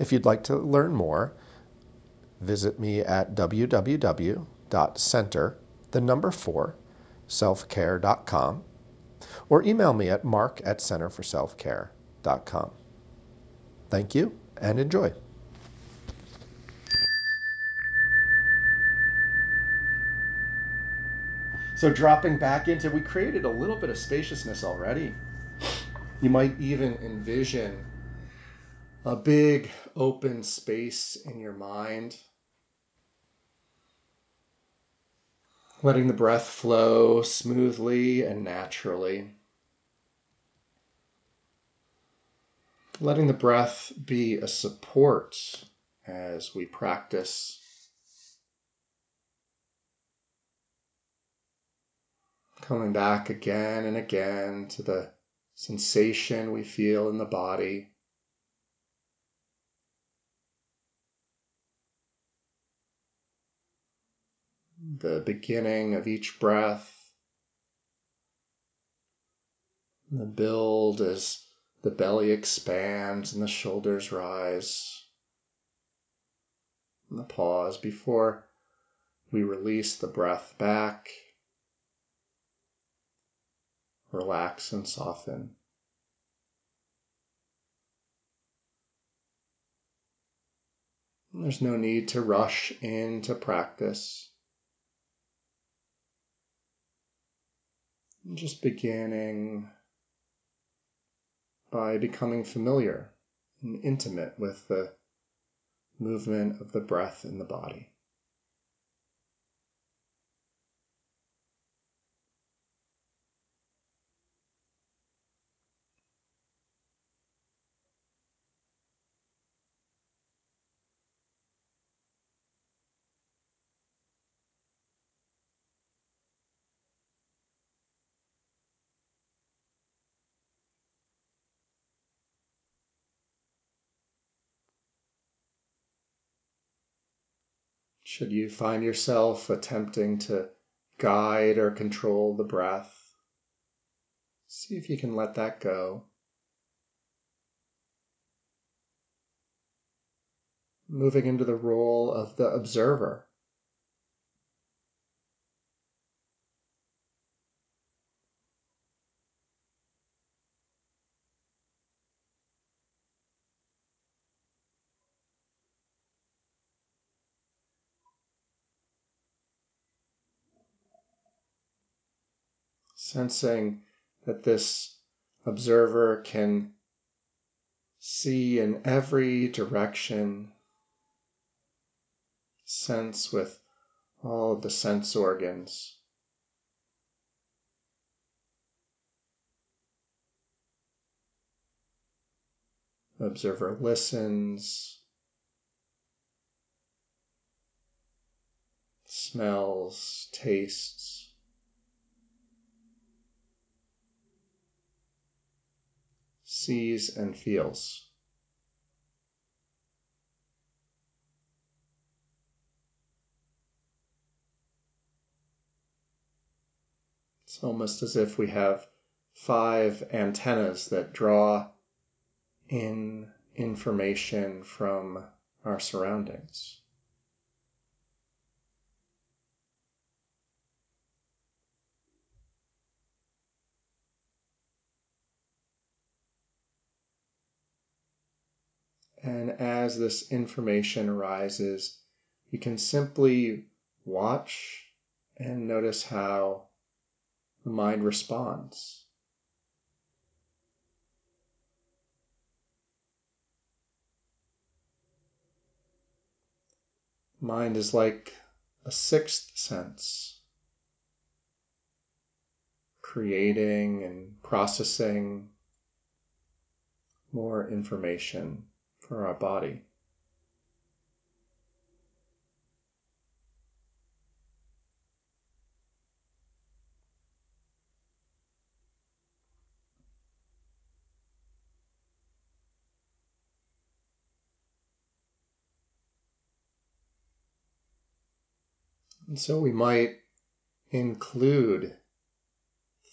If you'd like to learn more, visit me at www.center, the number four, selfcare.com, or email me at mark at centerforselfcare.com. Thank you and enjoy. So, dropping back into, we created a little bit of spaciousness already. You might even envision a big open space in your mind. Letting the breath flow smoothly and naturally. Letting the breath be a support as we practice. Coming back again and again to the sensation we feel in the body. The beginning of each breath, the build as the belly expands and the shoulders rise, and the pause before we release the breath back, relax and soften. There's no need to rush into practice. Just beginning by becoming familiar and intimate with the movement of the breath in the body. Should you find yourself attempting to guide or control the breath, see if you can let that go. Moving into the role of the observer. Sensing that this observer can see in every direction, sense with all the sense organs. Observer listens, smells, tastes. Sees and feels. It's almost as if we have five antennas that draw in information from our surroundings. And as this information arises, you can simply watch and notice how the mind responds. Mind is like a sixth sense, creating and processing more information for our body. And so we might include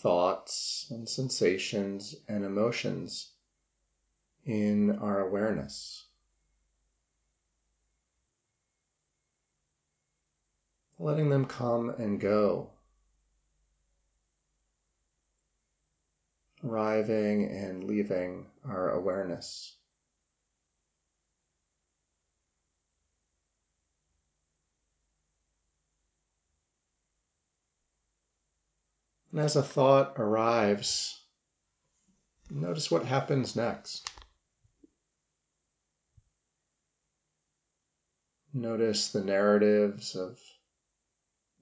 thoughts and sensations and emotions in our awareness. Letting them come and go. Arriving and leaving our awareness. And as a thought arrives, notice what happens next. Notice the narratives of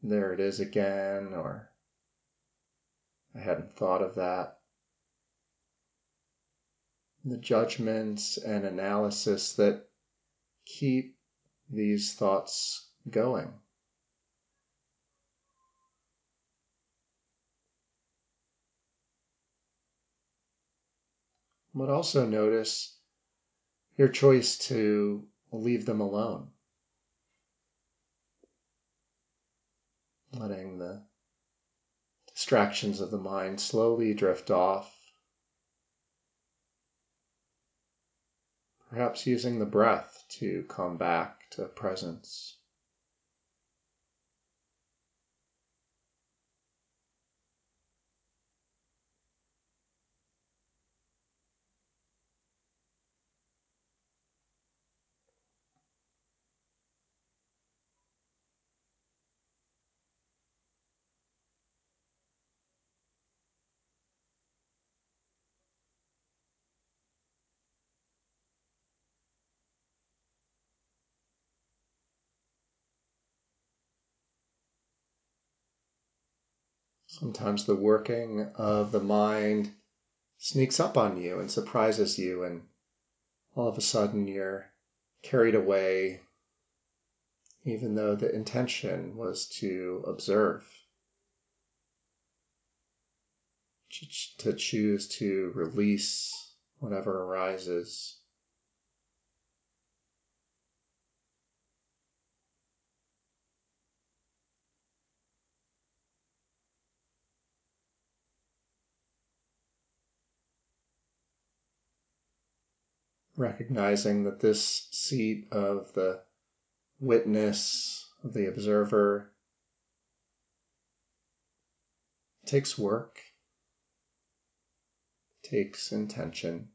there it is again, or I hadn't thought of that. The judgments and analysis that keep these thoughts going. But also notice your choice to leave them alone. Letting the distractions of the mind slowly drift off. Perhaps using the breath to come back to presence. Sometimes the working of the mind sneaks up on you and surprises you, and all of a sudden you're carried away, even though the intention was to observe, to choose to release whatever arises. Recognizing that this seat of the witness, of the observer, takes work, takes intention.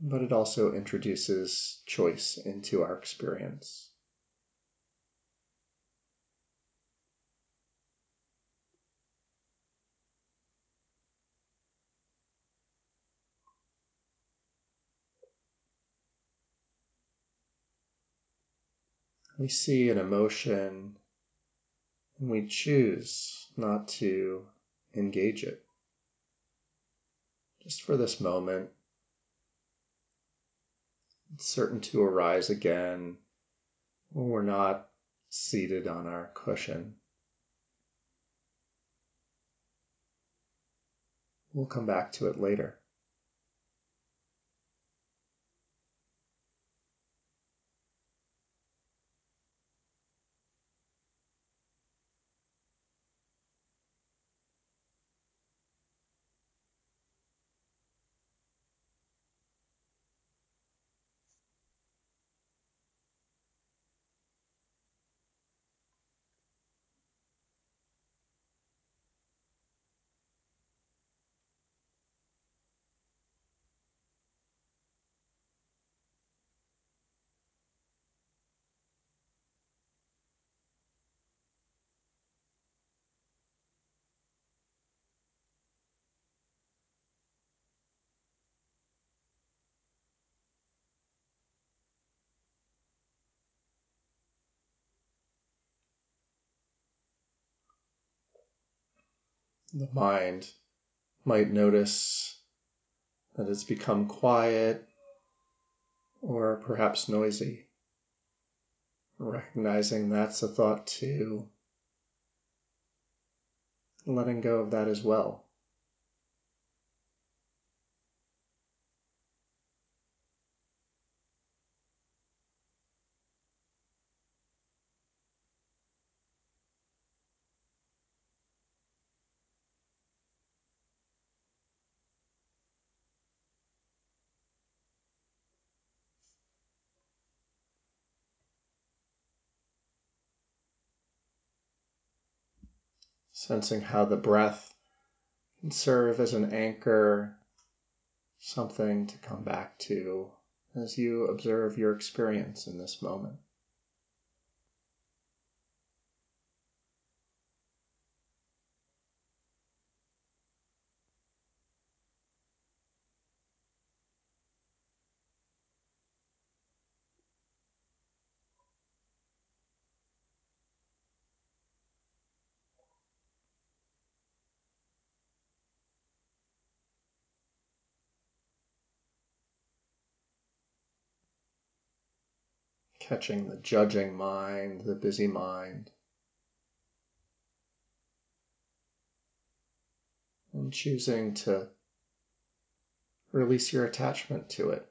But it also introduces choice into our experience. We see an emotion and we choose not to engage it. Just for this moment, it's certain to arise again when we're not seated on our cushion. We'll come back to it later. The mind might notice that it's become quiet or perhaps noisy. Recognizing that's a thought too, letting go of that as well. Sensing how the breath can serve as an anchor, something to come back to as you observe your experience in this moment. Catching the judging mind, the busy mind, and choosing to release your attachment to it.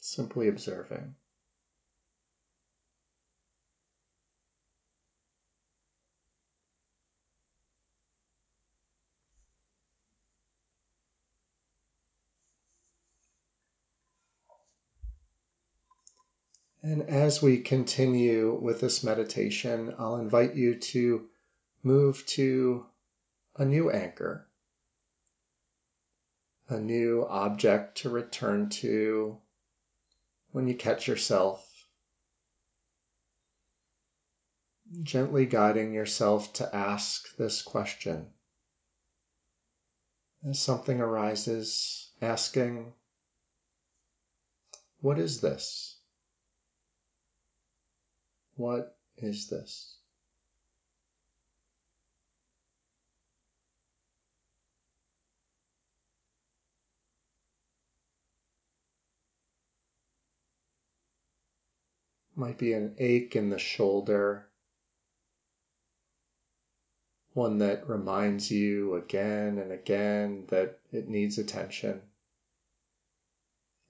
Simply observing. And as we continue with this meditation, I'll invite you to move to a new anchor, a new object to return to when you catch yourself, gently guiding yourself to ask this question. As something arises, asking, What is this? What is this? Might be an ache in the shoulder, one that reminds you again and again that it needs attention.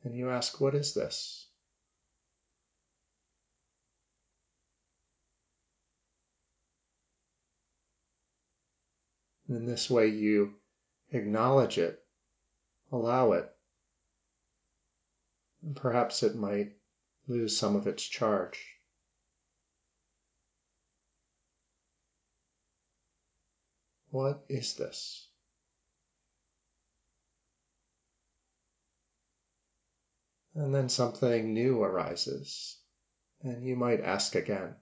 And you ask, What is this? In this way, you acknowledge it, allow it. And perhaps it might lose some of its charge. What is this? And then something new arises, and you might ask again.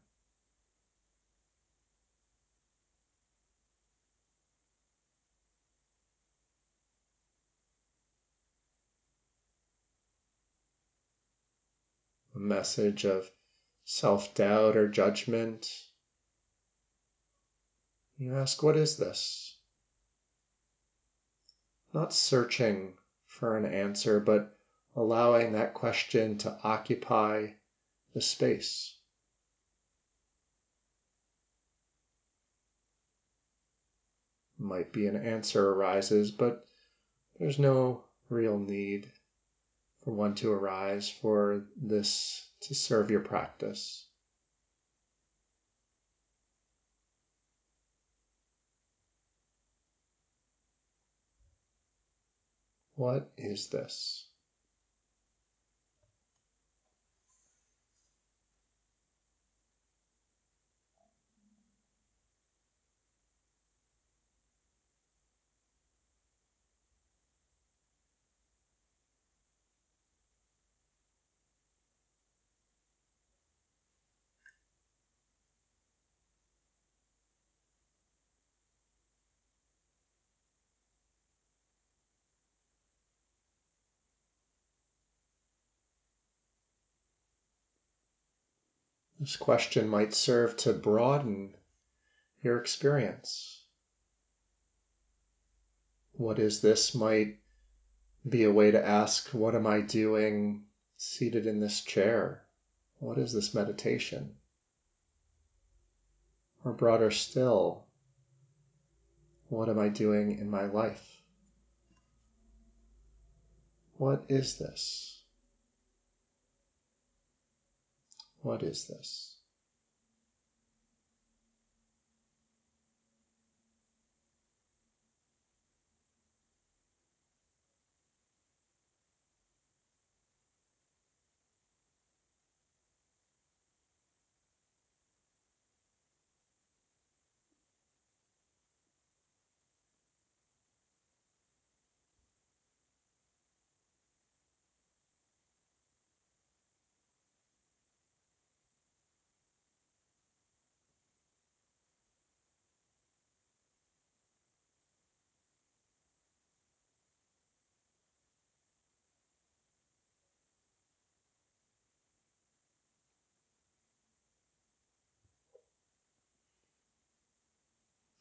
Message of self doubt or judgment. You ask, What is this? Not searching for an answer, but allowing that question to occupy the space. Might be an answer arises, but there's no real need for one to arise, for this to serve your practice. What is this? This question might serve to broaden your experience. What is this might be a way to ask, What am I doing seated in this chair? What is this meditation? Or broader still, what am I doing in my life? What is this? What is this?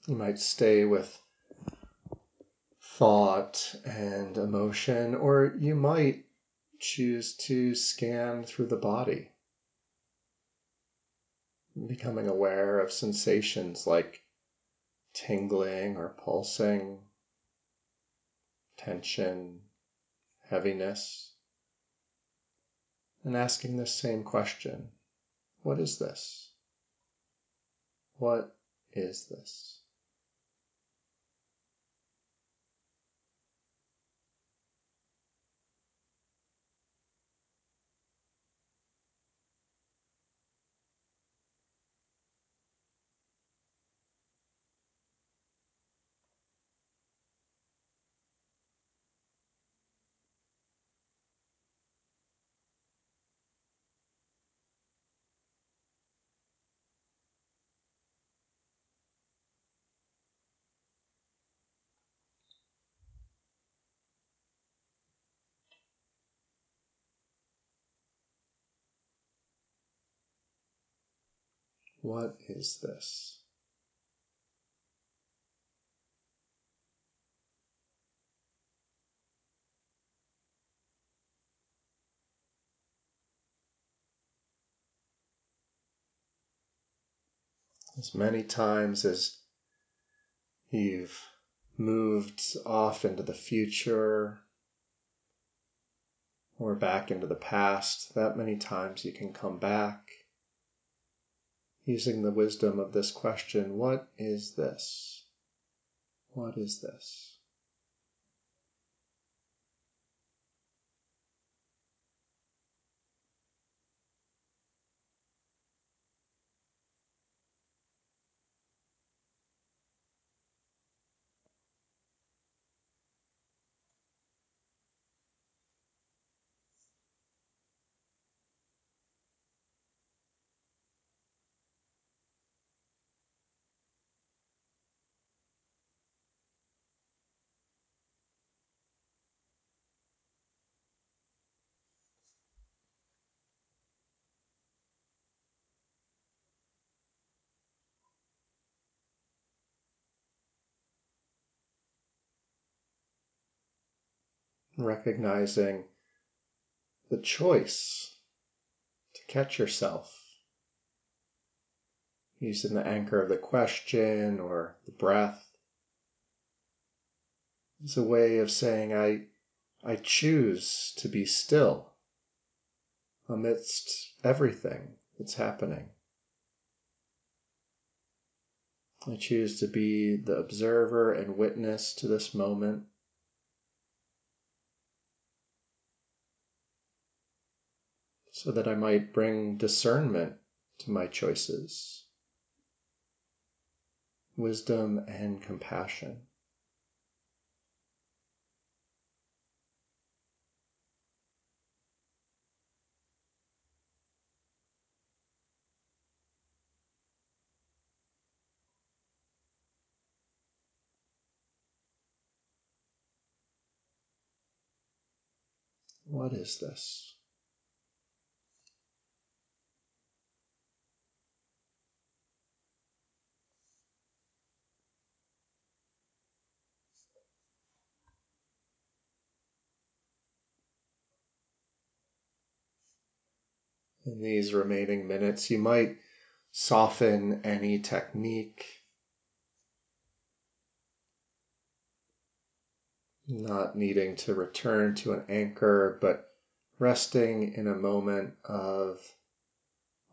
You might stay with thought and emotion, or you might choose to scan through the body, becoming aware of sensations like tingling or pulsing, tension, heaviness, and asking the same question What is this? What is this? What is this? As many times as you've moved off into the future or back into the past, that many times you can come back using the wisdom of this question What is this? What is this? Recognizing the choice to catch yourself using the anchor of the question or the breath is a way of saying I I choose to be still amidst everything that's happening. I choose to be the observer and witness to this moment. So that I might bring discernment to my choices, wisdom and compassion. What is this? In these remaining minutes. You might soften any technique, not needing to return to an anchor, but resting in a moment of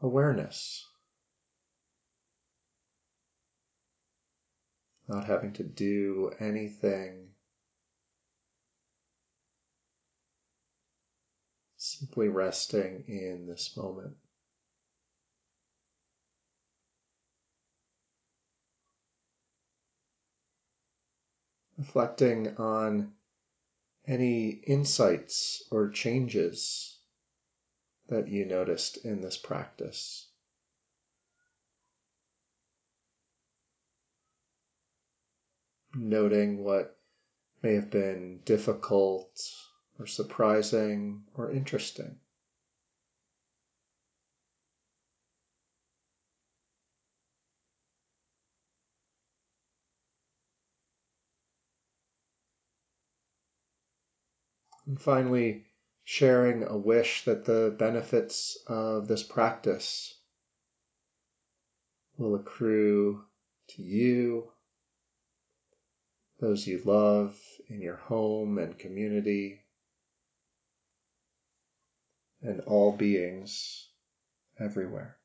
awareness. Not having to do anything, simply resting in this moment. reflecting on any insights or changes that you noticed in this practice. Noting what may have been difficult or surprising or interesting. And finally, sharing a wish that the benefits of this practice will accrue to you, those you love in your home and community, and all beings everywhere.